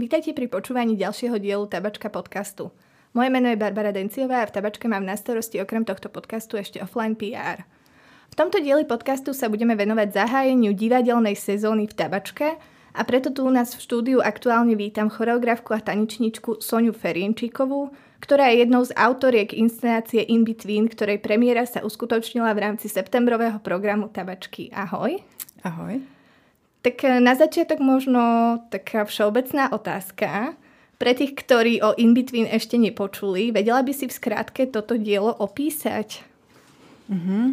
Vítajte pri počúvaní ďalšieho dielu Tabačka podcastu. Moje meno je Barbara Denciová a v Tabačke mám na starosti okrem tohto podcastu ešte offline PR. V tomto dieli podcastu sa budeme venovať zahájeniu divadelnej sezóny v Tabačke a preto tu u nás v štúdiu aktuálne vítam choreografku a taničničku Soniu Ferienčíkovú, ktorá je jednou z autoriek inscenácie In Between, ktorej premiéra sa uskutočnila v rámci septembrového programu Tabačky. Ahoj. Ahoj. Tak eh, na začiatok možno taká všeobecná otázka. Pre tých, ktorí o In-Between ešte nepočuli, vedela by si v skratke toto dielo opísať? Mm-hmm.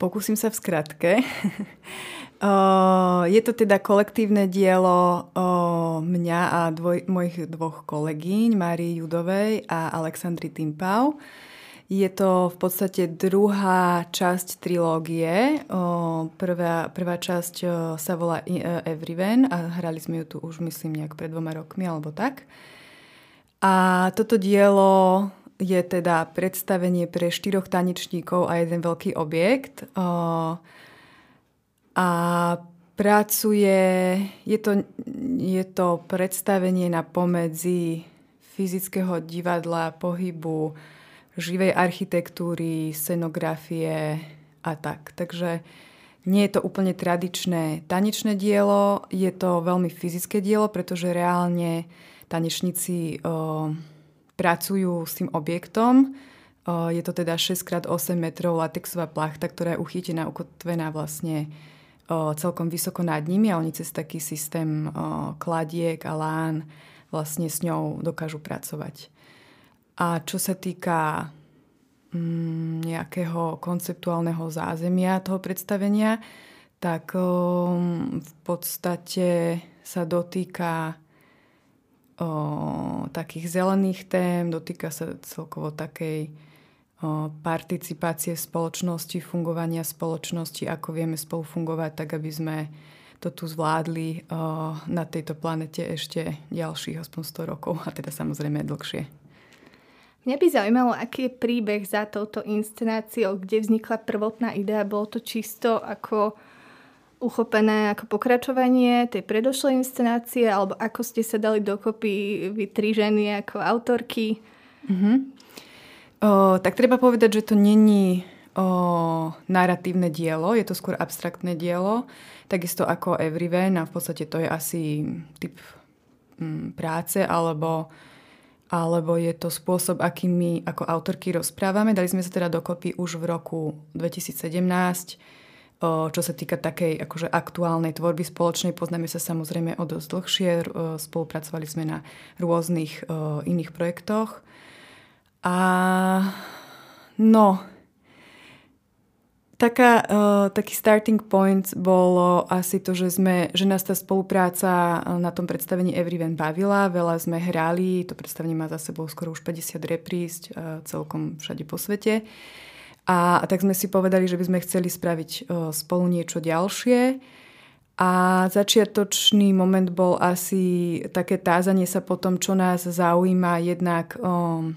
Pokúsim sa v skratke. je to teda kolektívne dielo mňa a dvoj, mojich dvoch kolegyň, Márii Judovej a Alexandry Timpau. Je to v podstate druhá časť trilógie. Prvá, prvá časť sa volá e, Everyven a hrali sme ju tu už myslím nejak pred dvoma rokmi alebo tak. A toto dielo je teda predstavenie pre štyroch tanečníkov a jeden veľký objekt. A pracuje, je to, je to predstavenie na pomedzi fyzického divadla, pohybu, živej architektúry, scenografie a tak. Takže nie je to úplne tradičné tanečné dielo, je to veľmi fyzické dielo, pretože reálne tanečníci o, pracujú s tým objektom. O, je to teda 6x8 metrov latexová plachta, ktorá je uchytená, ukotvená vlastne o, celkom vysoko nad nimi a oni cez taký systém o, kladiek a lán vlastne s ňou dokážu pracovať. A čo sa týka mm, nejakého konceptuálneho zázemia toho predstavenia, tak um, v podstate sa dotýka o, takých zelených tém, dotýka sa celkovo takej o, participácie spoločnosti, fungovania spoločnosti, ako vieme spolu fungovať, tak aby sme to tu zvládli o, na tejto planete ešte ďalších aspoň 100 rokov a teda samozrejme dlhšie. Mňa by zaujímalo, aký je príbeh za touto inscenáciou, kde vznikla prvotná idea. Bolo to čisto ako uchopené ako pokračovanie tej predošlej inscenácie, alebo ako ste sa dali dokopy vy tri ženy ako autorky? Mm-hmm. O, tak treba povedať, že to není o, narratívne dielo, je to skôr abstraktné dielo, takisto ako Everyven a v podstate to je asi typ m, práce alebo alebo je to spôsob, akým my ako autorky rozprávame. Dali sme sa teda dokopy už v roku 2017, čo sa týka takej akože aktuálnej tvorby spoločnej. Poznáme sa samozrejme o dosť dlhšie, spolupracovali sme na rôznych iných projektoch. A no, Taká, uh, taký starting point bolo asi to, že, sme, že nás tá spolupráca e, na tom predstavení Everyven bavila. Veľa sme hrali, to predstavenie má za sebou skoro už 50 reprísť uh, celkom všade po svete. A, a tak sme si povedali, že by sme chceli spraviť uh, spolu niečo ďalšie. A začiatočný moment bol asi také tázanie sa po tom, čo nás zaujíma jednak... Um,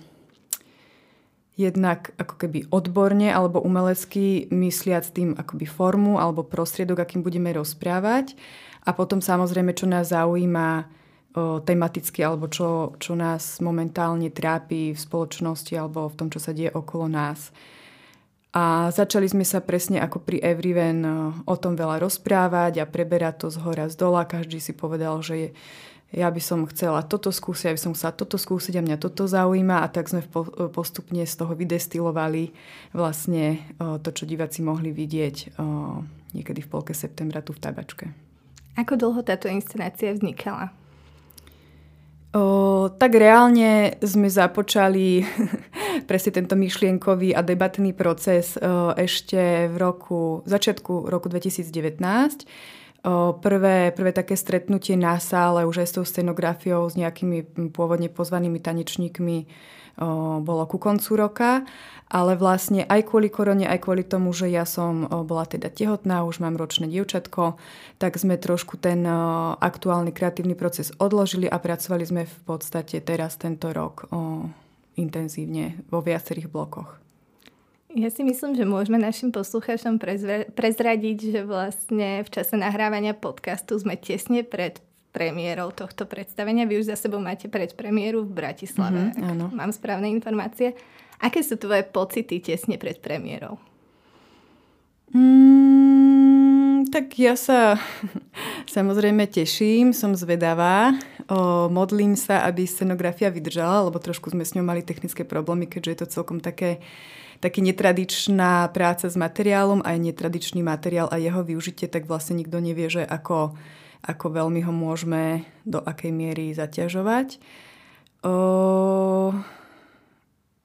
jednak ako keby odborne alebo umelecky mysliac tým akoby formu alebo prostriedok, akým budeme rozprávať. A potom samozrejme, čo nás zaujíma o, tematicky alebo čo, čo nás momentálne trápi v spoločnosti alebo v tom, čo sa deje okolo nás. A začali sme sa presne ako pri Everyven o tom veľa rozprávať a preberať to z hora z dola. Každý si povedal, že je, ja by som chcela toto skúsiť, ja by som chcela toto skúsiť a mňa toto zaujíma a tak sme postupne z toho vydestilovali vlastne to, čo diváci mohli vidieť niekedy v polke septembra tu v Tabačke. Ako dlho táto inscenácia vznikala? O, tak reálne sme započali presne tento myšlienkový a debatný proces o, ešte v roku, začiatku roku 2019 prvé, prvé také stretnutie na sále už aj s tou scenografiou, s nejakými pôvodne pozvanými tanečníkmi bolo ku koncu roka, ale vlastne aj kvôli korone, aj kvôli tomu, že ja som bola teda tehotná, už mám ročné dievčatko, tak sme trošku ten aktuálny kreatívny proces odložili a pracovali sme v podstate teraz tento rok intenzívne vo viacerých blokoch. Ja si myslím, že môžeme našim poslucháčom prezradiť, že vlastne v čase nahrávania podcastu sme tesne pred premiérou tohto predstavenia. Vy už za sebou máte premiéru v Bratislave, mm-hmm, áno. mám správne informácie. Aké sú tvoje pocity tesne pred premiérou? Mm, tak ja sa samozrejme teším, som zvedavá. O, modlím sa, aby scenografia vydržala, lebo trošku sme s ňou mali technické problémy, keďže je to celkom také taký netradičná práca s materiálom, aj netradičný materiál a jeho využitie, tak vlastne nikto nevie, že ako, ako veľmi ho môžeme do akej miery zaťažovať. O...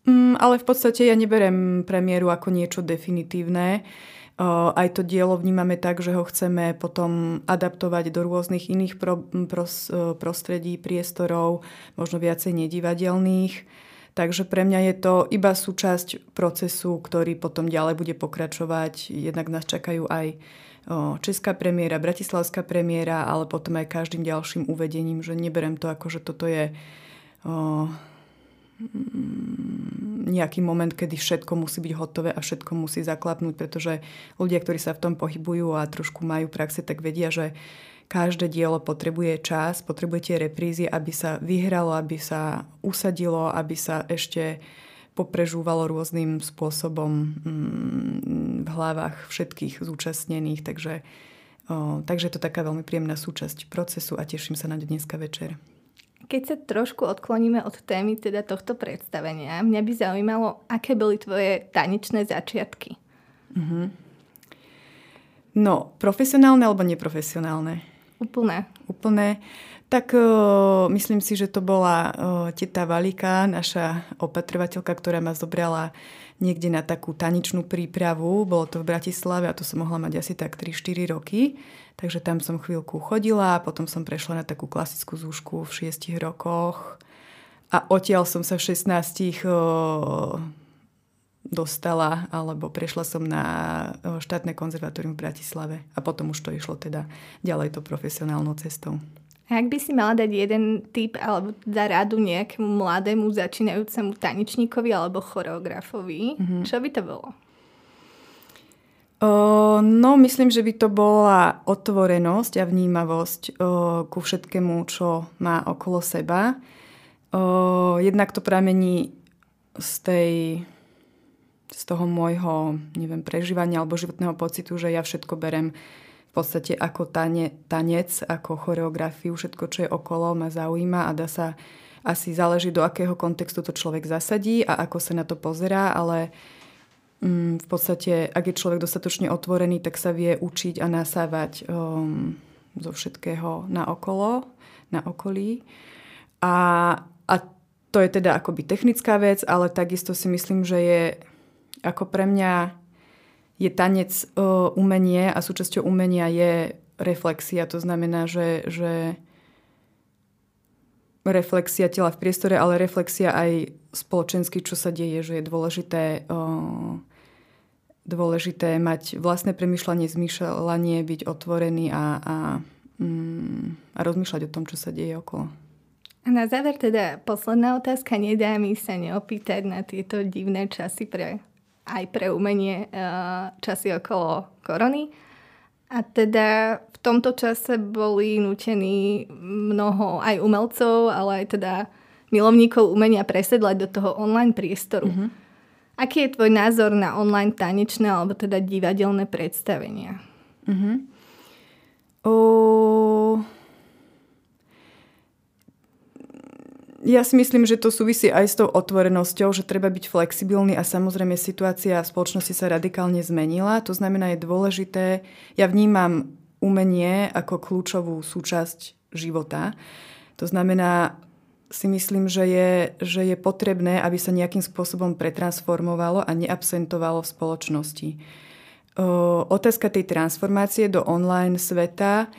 Mm, ale v podstate ja neberem premiéru ako niečo definitívne. O, aj to dielo vnímame tak, že ho chceme potom adaptovať do rôznych iných pro, pros, prostredí, priestorov, možno viacej nedivadelných. Takže pre mňa je to iba súčasť procesu, ktorý potom ďalej bude pokračovať. Jednak nás čakajú aj česká premiéra, bratislavská premiéra, ale potom aj každým ďalším uvedením, že neberem to ako, že toto je o, mm, nejaký moment, kedy všetko musí byť hotové a všetko musí zaklapnúť, pretože ľudia, ktorí sa v tom pohybujú a trošku majú praxe, tak vedia, že Každé dielo potrebuje čas, potrebujete reprízy, aby sa vyhralo, aby sa usadilo, aby sa ešte poprežúvalo rôznym spôsobom mm, v hlavách všetkých zúčastnených. Takže, o, takže je to taká veľmi príjemná súčasť procesu a teším sa na dneska večer. Keď sa trošku odkloníme od témy teda tohto predstavenia, mňa by zaujímalo, aké boli tvoje tanečné začiatky. Mm-hmm. No, profesionálne alebo neprofesionálne? Úplné. Úplné. Tak uh, myslím si, že to bola uh, teta Valika, naša opatrovateľka, ktorá ma zobrala niekde na takú taničnú prípravu. Bolo to v Bratislave a to som mohla mať asi tak 3-4 roky. Takže tam som chvíľku chodila a potom som prešla na takú klasickú zúšku v 6 rokoch. A odtiaľ som sa v 16 uh, dostala, alebo prešla som na štátne konzervatórium v Bratislave a potom už to išlo teda ďalej to profesionálnou cestou. A ak by si mala dať jeden tip alebo za radu nejakému mladému začínajúcemu tanečníkovi alebo choreografovi, mm-hmm. čo by to bolo? O, no, myslím, že by to bola otvorenosť a vnímavosť o, ku všetkému, čo má okolo seba. O, jednak to pramení z tej z toho môjho, neviem, prežívania alebo životného pocitu, že ja všetko berem v podstate ako tane, tanec, ako choreografiu, všetko, čo je okolo, ma zaujíma a dá sa asi záleží, do akého kontextu to človek zasadí a ako sa na to pozerá, ale mm, v podstate, ak je človek dostatočne otvorený, tak sa vie učiť a nasávať um, zo všetkého na okolo, na okolí. A, a to je teda akoby technická vec, ale takisto si myslím, že je ako pre mňa je tanec uh, umenie a súčasťou umenia je reflexia. To znamená, že, že reflexia tela v priestore, ale reflexia aj spoločensky, čo sa deje, že je dôležité, uh, dôležité mať vlastné premyšľanie, zmýšľanie, byť otvorený a, a, um, a rozmýšľať o tom, čo sa deje okolo. A na záver teda posledná otázka. Nedá mi sa neopýtať na tieto divné časy pre aj pre umenie eh, časy okolo korony. A teda v tomto čase boli nutení mnoho aj umelcov, ale aj teda milovníkov umenia presedlať do toho online priestoru. Mm-hmm. Aký je tvoj názor na online tanečné alebo teda divadelné predstavenia? Mm-hmm. Ja si myslím, že to súvisí aj s tou otvorenosťou, že treba byť flexibilný a samozrejme situácia v spoločnosti sa radikálne zmenila. To znamená, je dôležité, ja vnímam umenie ako kľúčovú súčasť života. To znamená, si myslím, že je, že je potrebné, aby sa nejakým spôsobom pretransformovalo a neabsentovalo v spoločnosti. O, otázka tej transformácie do online sveta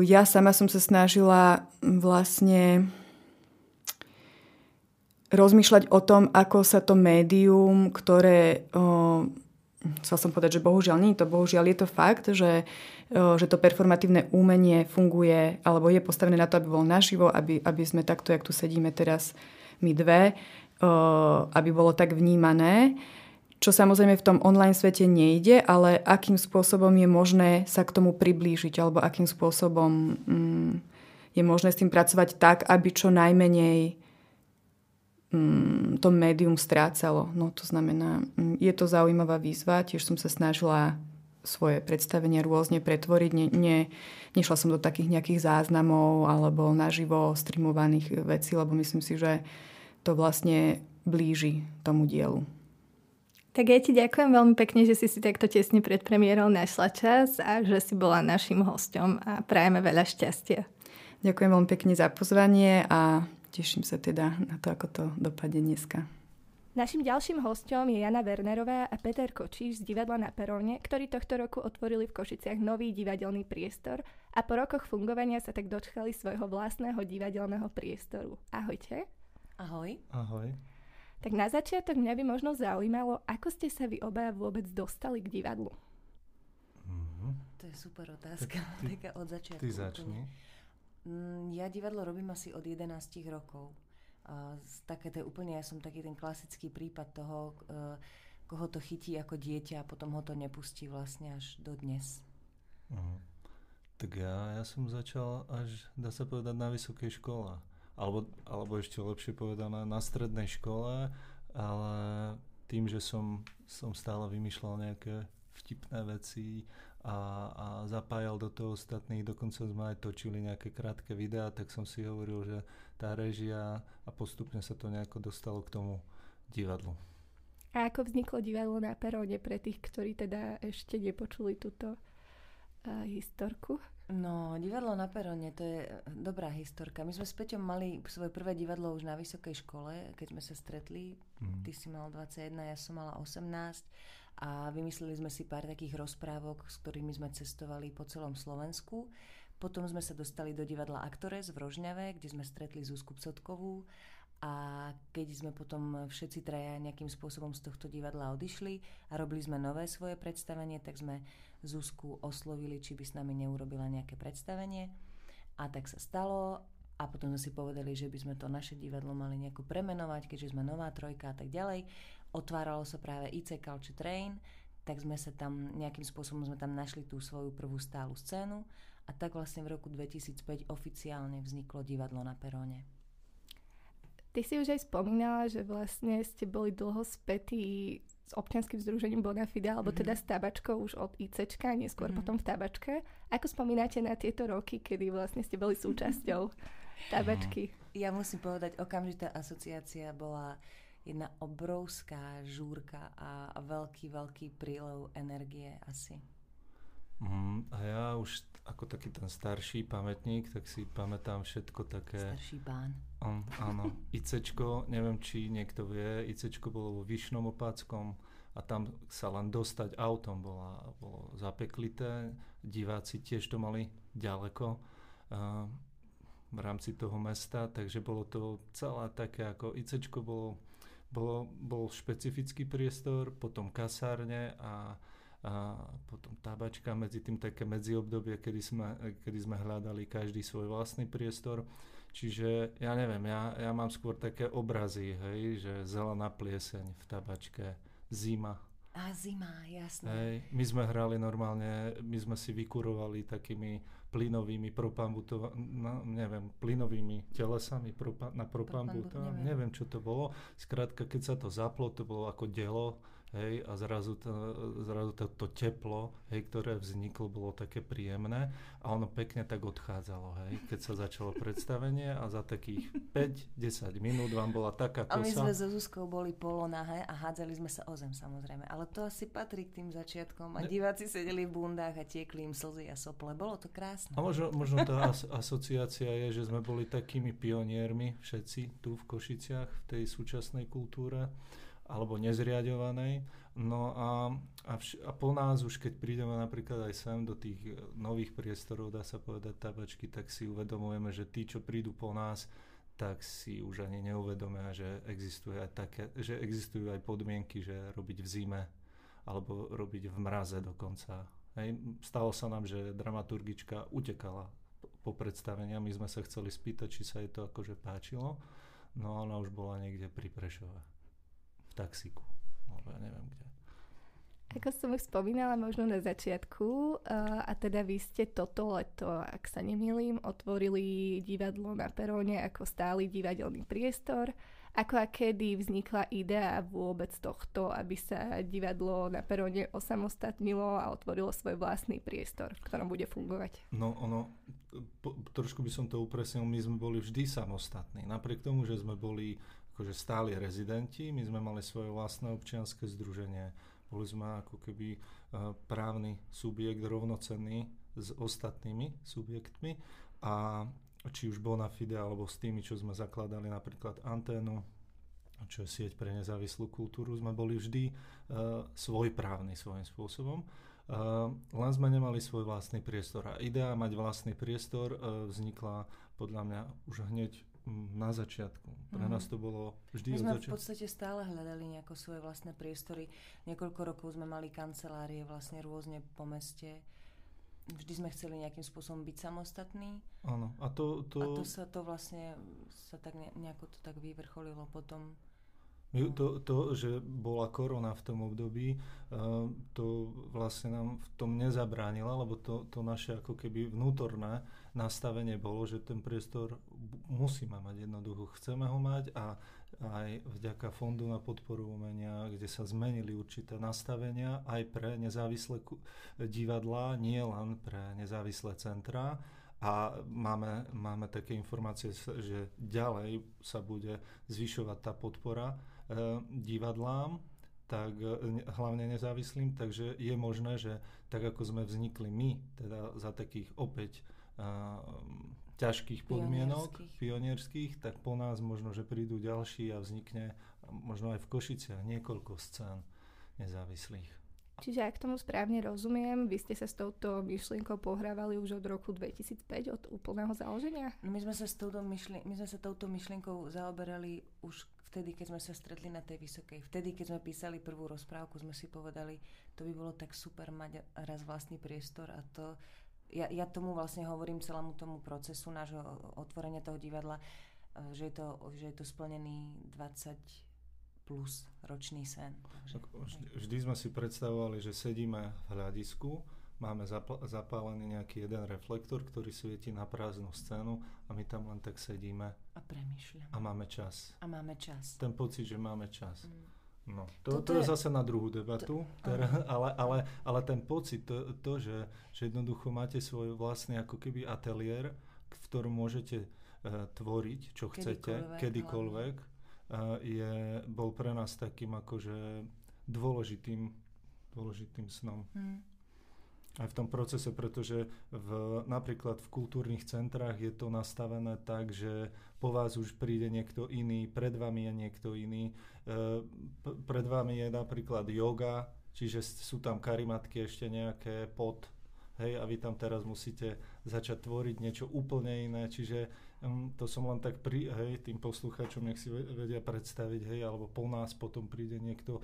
ja sama som sa snažila vlastne rozmýšľať o tom, ako sa to médium, ktoré... chcel som povedať, že bohužiaľ nie je to, bohužiaľ je to fakt, že, že to performatívne umenie funguje alebo je postavené na to, aby bolo naživo, aby, aby sme takto, jak tu sedíme teraz my dve, aby bolo tak vnímané. čo samozrejme v tom online svete nejde, ale akým spôsobom je možné sa k tomu priblížiť alebo akým spôsobom mm, je možné s tým pracovať tak, aby čo najmenej to médium strácalo. No to znamená, mm, je to zaujímavá výzva, tiež som sa snažila svoje predstavenie rôzne pretvoriť. Ne, ne, nešla som do takých nejakých záznamov alebo naživo streamovaných vecí, lebo myslím si, že to vlastne blíži tomu dielu. Tak ja ti ďakujem veľmi pekne, že si si takto tesne pred premiérou našla čas a že si bola našim hostom a prajeme veľa šťastia. Ďakujem veľmi pekne za pozvanie a teším sa teda na to, ako to dopadne dneska. Našim ďalším hostom je Jana Wernerová a Peter Kočíš z divadla na Peróne, ktorí tohto roku otvorili v Košiciach nový divadelný priestor a po rokoch fungovania sa tak dočkali svojho vlastného divadelného priestoru. Ahojte. Ahoj. Ahoj. Tak na začiatok mňa by možno zaujímalo, ako ste sa vy obaja vôbec dostali k divadlu? Mm-hmm. To je super otázka, ty, taká od začiatku. Ty začni. Mm, ja divadlo robím asi od 11 rokov. Také to je úplne, ja som taký ten klasický prípad toho, e, koho to chytí ako dieťa a potom ho to nepustí vlastne až do dnes. Uh-huh. Tak ja, ja som začal až, dá sa povedať, na vysokej škole alebo, alebo ešte lepšie povedané na strednej škole, ale tým, že som, som stále vymýšľal nejaké vtipné veci a, a zapájal do toho ostatných, dokonca sme aj točili nejaké krátke videá, tak som si hovoril, že tá režia a postupne sa to nejako dostalo k tomu divadlu. A ako vzniklo divadlo na Peróne pre tých, ktorí teda ešte nepočuli túto uh, historku? No, divadlo na Perone, to je dobrá historka. My sme s Peťom mali svoje prvé divadlo už na vysokej škole, keď sme sa stretli. Mm. Ty si mal 21, ja som mala 18 a vymysleli sme si pár takých rozprávok, s ktorými sme cestovali po celom Slovensku. Potom sme sa dostali do divadla Aktores v Rožňave, kde sme stretli Zuzku Psotkovú a keď sme potom všetci traja nejakým spôsobom z tohto divadla odišli a robili sme nové svoje predstavenie, tak sme Zuzku oslovili, či by s nami neurobila nejaké predstavenie. A tak sa stalo a potom sme si povedali, že by sme to naše divadlo mali nejako premenovať, keďže sme nová trojka a tak ďalej. Otváralo sa práve IC Culture Train, tak sme sa tam nejakým spôsobom sme tam našli tú svoju prvú stálu scénu a tak vlastne v roku 2005 oficiálne vzniklo divadlo na Peróne. Ty si už aj spomínala, že vlastne ste boli dlho spätí s občianským združením Bonafide, alebo mm-hmm. teda s tabačkou už od ICčka, neskôr mm-hmm. potom v tabačke. Ako spomínate na tieto roky, kedy vlastne ste boli súčasťou tabačky? Ja musím povedať, okamžitá asociácia bola jedna obrovská žúrka a veľký, veľký prílev energie asi. Mm, a ja už ako taký ten starší pamätník, tak si pamätám všetko také... Starší pán. Um, áno, ICčko, neviem či niekto vie, ICčko bolo vo Vyšnom Opáckom a tam sa len dostať autom bola, bolo zapeklité. Diváci tiež to mali ďaleko uh, v rámci toho mesta, takže bolo to celé také ako ICčko bolo, bolo, bol špecifický priestor, potom kasárne a a potom tabačka, medzi tým také medziobdobie, kedy sme, kedy sme hľadali každý svoj vlastný priestor. Čiže ja neviem, ja, ja mám skôr také obrazy, hej, že zelená plieseň v tabačke, zima. A zima, jasné. Hej, my sme hrali normálne, my sme si vykurovali takými plynovými propambutova, no, neviem, plynovými telesami propa, na propambuto, neviem. neviem čo to bolo. Skrátka, keď sa to zaplo, to bolo ako delo, hej, a zrazu, to, zrazu to, to teplo, hej, ktoré vzniklo, bolo také príjemné a ono pekne tak odchádzalo, hej, keď sa začalo predstavenie a za takých 5-10 minút vám bola taká kosa. A my sme so Zuzkou boli polonahé a hádzali sme sa o zem samozrejme, ale to asi patrí k tým začiatkom. A diváci sedeli v bundách a tiekli im slzy a sople, bolo to krásne. A možno, možno tá as- asociácia je, že sme boli takými pioniermi všetci tu v Košiciach v tej súčasnej kultúre alebo nezriadovanej. No a, a, vš- a po nás už keď prídeme napríklad aj sem do tých e, nových priestorov, dá sa povedať tabačky, tak si uvedomujeme, že tí, čo prídu po nás, tak si už ani neuvedomia, že, existuje aj také, že existujú aj podmienky, že robiť v zime alebo robiť v mraze dokonca. Hej. Stalo sa nám, že dramaturgička utekala po predstavení my sme sa chceli spýtať, či sa jej to akože páčilo. No ona už bola niekde pri Prešove taxíku, alebo ja neviem kde. Ako som už spomínala možno na začiatku, a teda vy ste toto leto, ak sa nemýlim, otvorili divadlo na peróne ako stály divadelný priestor. Ako a kedy vznikla idea vôbec tohto, aby sa divadlo na peróne osamostatnilo a otvorilo svoj vlastný priestor, v ktorom bude fungovať? No ono, po, trošku by som to upresnil, my sme boli vždy samostatní. Napriek tomu, že sme boli akože stáli rezidenti, my sme mali svoje vlastné občianske združenie, boli sme ako keby e, právny subjekt rovnocenný s ostatnými subjektmi a či už Bonafide alebo s tými, čo sme zakladali napríklad Anténu, čo je sieť pre nezávislú kultúru, sme boli vždy uh, svojprávni svojím spôsobom. Uh, len sme nemali svoj vlastný priestor. A idea mať vlastný priestor uh, vznikla podľa mňa už hneď na začiatku. Pre mm. nás to bolo vždy My sme začiatku. v podstate stále hľadali nejako svoje vlastné priestory. Niekoľko rokov sme mali kancelárie vlastne rôzne po meste vždy sme chceli nejakým spôsobom byť samostatní. Áno. A to, to... A to sa to vlastne sa tak nejako to tak vyvrcholilo potom. To, to, že bola korona v tom období, uh, to vlastne nám v tom nezabránila, lebo to, to naše ako keby vnútorné nastavenie bolo, že ten priestor musíme mať jednoducho, chceme ho mať a aj vďaka Fondu na podporu umenia, kde sa zmenili určité nastavenia aj pre nezávislé divadlá, nie len pre nezávislé centrá. A máme, máme také informácie, že ďalej sa bude zvyšovať tá podpora divadlám, tak e, hlavne nezávislým, takže je možné, že tak ako sme vznikli my, teda za takých opäť e, ťažkých podmienok pionierských. tak po nás možno, že prídu ďalší a vznikne možno aj v Košiciach niekoľko scén nezávislých. Čiže ak tomu správne rozumiem, vy ste sa s touto myšlienkou pohrávali už od roku 2005, od úplného založenia? No my sme sa s touto, myšlien- my sme sa touto myšlienkou zaoberali už vtedy, keď sme sa stretli na tej vysokej. Vtedy, keď sme písali prvú rozprávku, sme si povedali, to by bolo tak super mať raz vlastný priestor a to ja, ja tomu vlastne hovorím celému tomu procesu nášho otvorenia toho divadla, e, že je to, že je to splnený 20 plus ročný sen. Takže, vždy, vždy sme si predstavovali, že sedíme v hľadisku, máme zap- zapálený nejaký jeden reflektor, ktorý svieti na prázdnu scénu a my tam len tak sedíme. A premyšľame. A máme čas. A máme čas. Ten pocit, že máme čas. Mm. No, to, to je, je zase na druhú debatu, to, teda, ale, ale, ale ten pocit, to, to že, že jednoducho máte svoj vlastný ako keby ateliér, v ktorom môžete uh, tvoriť, čo chcete, kedykoľvek, uh, je, bol pre nás takým akože dôležitým, dôležitým snom. Hmm aj v tom procese, pretože v, napríklad v kultúrnych centrách je to nastavené tak, že po vás už príde niekto iný, pred vami je niekto iný. E, pred vami je napríklad yoga, čiže sú tam karimatky ešte nejaké pod, hej, a vy tam teraz musíte začať tvoriť niečo úplne iné, čiže um, to som len tak pri, hej, tým poslucháčom, nech si vedia predstaviť, hej, alebo po nás potom príde niekto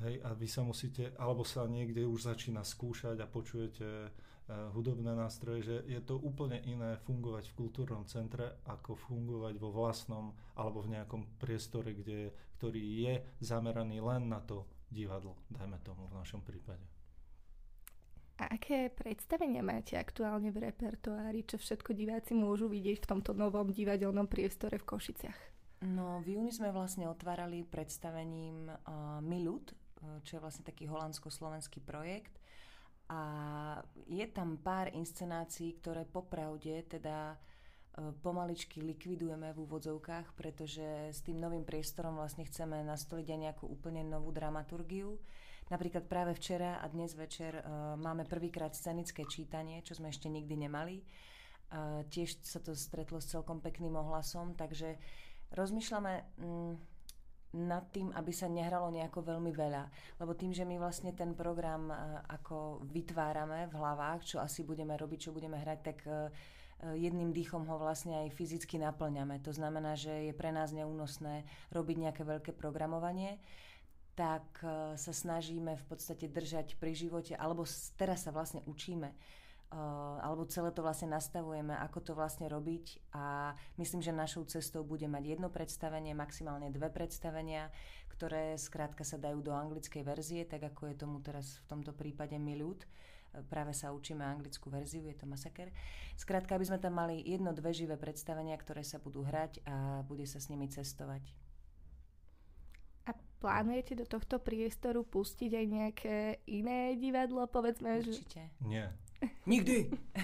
Hej, a vy sa musíte, alebo sa niekde už začína skúšať a počujete uh, hudobné nástroje, že je to úplne iné fungovať v kultúrnom centre, ako fungovať vo vlastnom alebo v nejakom priestore, kde, ktorý je zameraný len na to divadlo, dajme tomu v našom prípade. A aké predstavenia máte aktuálne v repertoári, čo všetko diváci môžu vidieť v tomto novom divadelnom priestore v Košiciach? No, v júni sme vlastne otvárali predstavením uh, Milut Eh, čo je vlastne taký holandsko-slovenský projekt. A je tam pár inscenácií, ktoré popravde teda eh, pomaličky likvidujeme v úvodzovkách, pretože s tým novým priestorom vlastne chceme nastoliť aj nejakú úplne novú dramaturgiu. Napríklad práve včera a dnes večer uh, máme prvýkrát scenické čítanie, čo sme ešte nikdy nemali. Tiež sa to stretlo s celkom pekným ohlasom, takže rozmýšľame... Nad tým, aby sa nehralo nejako veľmi veľa. Lebo tým, že my vlastne ten program e, ako vytvárame v hlavách, čo asi budeme robiť, čo budeme hrať, tak e, e, jedným dýchom ho vlastne aj fyzicky naplňame. To znamená, že je pre nás neúnosné robiť nejaké veľké programovanie tak sa snažíme v podstate držať pri živote, alebo teraz sa vlastne učíme alebo celé to vlastne nastavujeme, ako to vlastne robiť a myslím, že našou cestou bude mať jedno predstavenie, maximálne dve predstavenia, ktoré skrátka sa dajú do anglickej verzie, tak ako je tomu teraz v tomto prípade Milut. Práve sa učíme anglickú verziu, je to masaker. Skrátka, aby sme tam mali jedno, dve živé predstavenia, ktoré sa budú hrať a bude sa s nimi cestovať. A plánujete do tohto priestoru pustiť aj nejaké iné divadlo, povedzme? Určite. Že... Nie. Nikdy!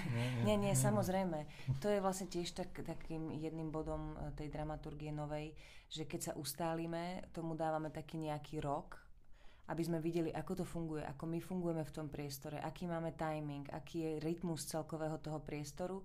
nie, nie, samozrejme. To je vlastne tiež tak, takým jedným bodom e, tej dramaturgie novej, že keď sa ustálime, tomu dávame taký nejaký rok, aby sme videli, ako to funguje, ako my fungujeme v tom priestore, aký máme timing, aký je rytmus celkového toho priestoru.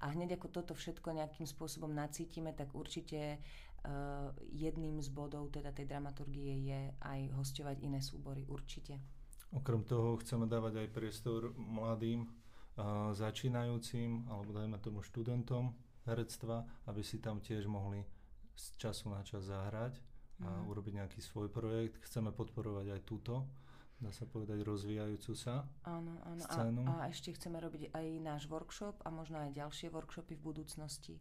A hneď ako toto všetko nejakým spôsobom nacítime, tak určite uh, jedným z bodov teda tej dramaturgie je aj hostovať iné súbory, určite. Okrem toho chceme dávať aj priestor mladým, uh, začínajúcim, alebo dajme tomu študentom herectva, aby si tam tiež mohli z času na čas zahrať a mm. urobiť nejaký svoj projekt. Chceme podporovať aj túto, dá sa povedať, rozvíjajúcu sa áno, áno. scénu. A, a ešte chceme robiť aj náš workshop a možno aj ďalšie workshopy v budúcnosti.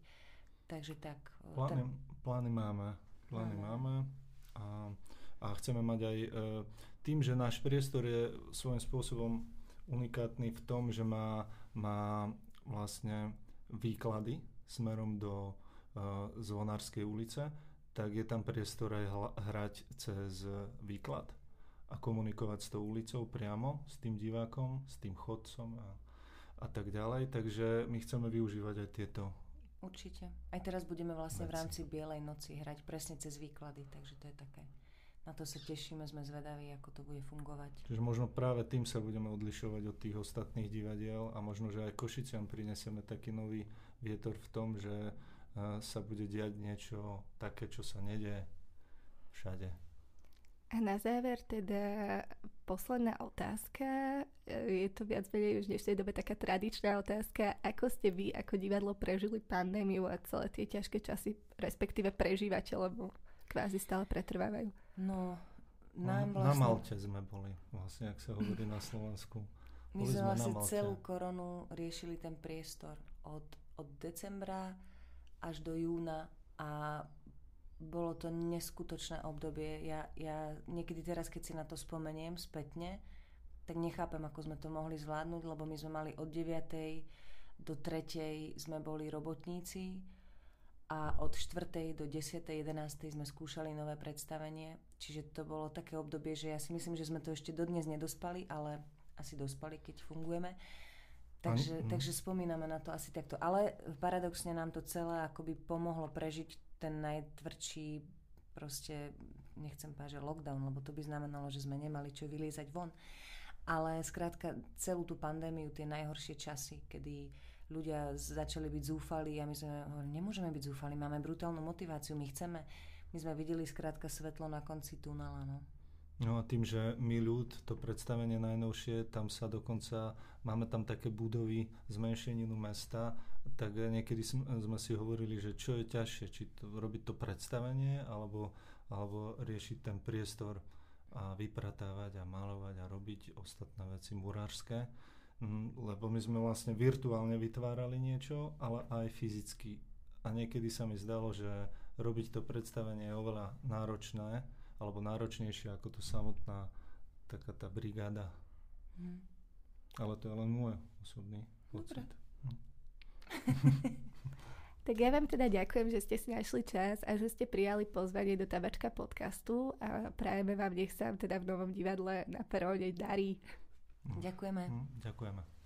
Takže tak. Plány, ten... plány máme. Plány Áno. máme a, a chceme mať aj e, tým, že náš priestor je svojím spôsobom unikátny v tom, že má, má vlastne výklady smerom do e, Zvonárskej ulice, tak je tam priestor aj hrať cez výklad a komunikovať s tou ulicou priamo, s tým divákom, s tým chodcom a, a tak ďalej. Takže my chceme využívať aj tieto Určite. Aj teraz budeme vlastne v rámci Bielej noci hrať presne cez výklady, takže to je také. Na to sa tešíme, sme zvedaví, ako to bude fungovať. Čiže možno práve tým sa budeme odlišovať od tých ostatných divadiel a možno, že aj Košiciam prinesieme taký nový vietor v tom, že sa bude diať niečo také, čo sa nedie všade. A na záver teda posledná otázka. Je to viac menej už v dnešnej dobe taká tradičná otázka. Ako ste vy ako divadlo prežili pandémiu a celé tie ťažké časy, respektíve prežívate, lebo kvázi stále pretrvávajú? No, nám vlastne... Na Malte sme boli, vlastne, ak sa hovorí na Slovensku. My sme vlastne celú koronu riešili ten priestor od, od decembra až do júna a bolo to neskutočné obdobie. Ja, ja niekedy teraz, keď si na to spomeniem spätne, tak nechápem, ako sme to mohli zvládnuť, lebo my sme mali od 9. do 3. sme boli robotníci a od 4. do 10. 11. sme skúšali nové predstavenie. Čiže to bolo také obdobie, že ja si myslím, že sme to ešte dodnes nedospali, ale asi dospali, keď fungujeme. Takže, mm. takže spomíname na to asi takto. Ale paradoxne nám to celé akoby pomohlo prežiť ten najtvrdší proste, nechcem povedať, že lockdown, lebo to by znamenalo, že sme nemali čo vyliezať von. Ale skrátka celú tú pandémiu, tie najhoršie časy, kedy ľudia začali byť zúfali a my sme hovorili, nemôžeme byť zúfali, máme brutálnu motiváciu, my chceme, my sme videli skrátka svetlo na konci tunela. No. No a tým, že my ľud, to predstavenie najnovšie, tam sa dokonca, máme tam také budovy zmenšeninu mesta, tak niekedy sme si hovorili, že čo je ťažšie, či to, robiť to predstavenie, alebo, alebo riešiť ten priestor a vypratávať a malovať a robiť ostatné veci murárske, mm, lebo my sme vlastne virtuálne vytvárali niečo, ale aj fyzicky. A niekedy sa mi zdalo, že robiť to predstavenie je oveľa náročné, alebo náročnejšia ako to samotná taká tá brigáda. Hmm. Ale to je len môj osobný pocit. Hm. tak ja vám teda ďakujem, že ste si našli čas a že ste prijali pozvanie do Tabačka podcastu a prajeme vám, nech sa teda v novom divadle na peróne darí. Hm. Ďakujeme. Hm, ďakujeme.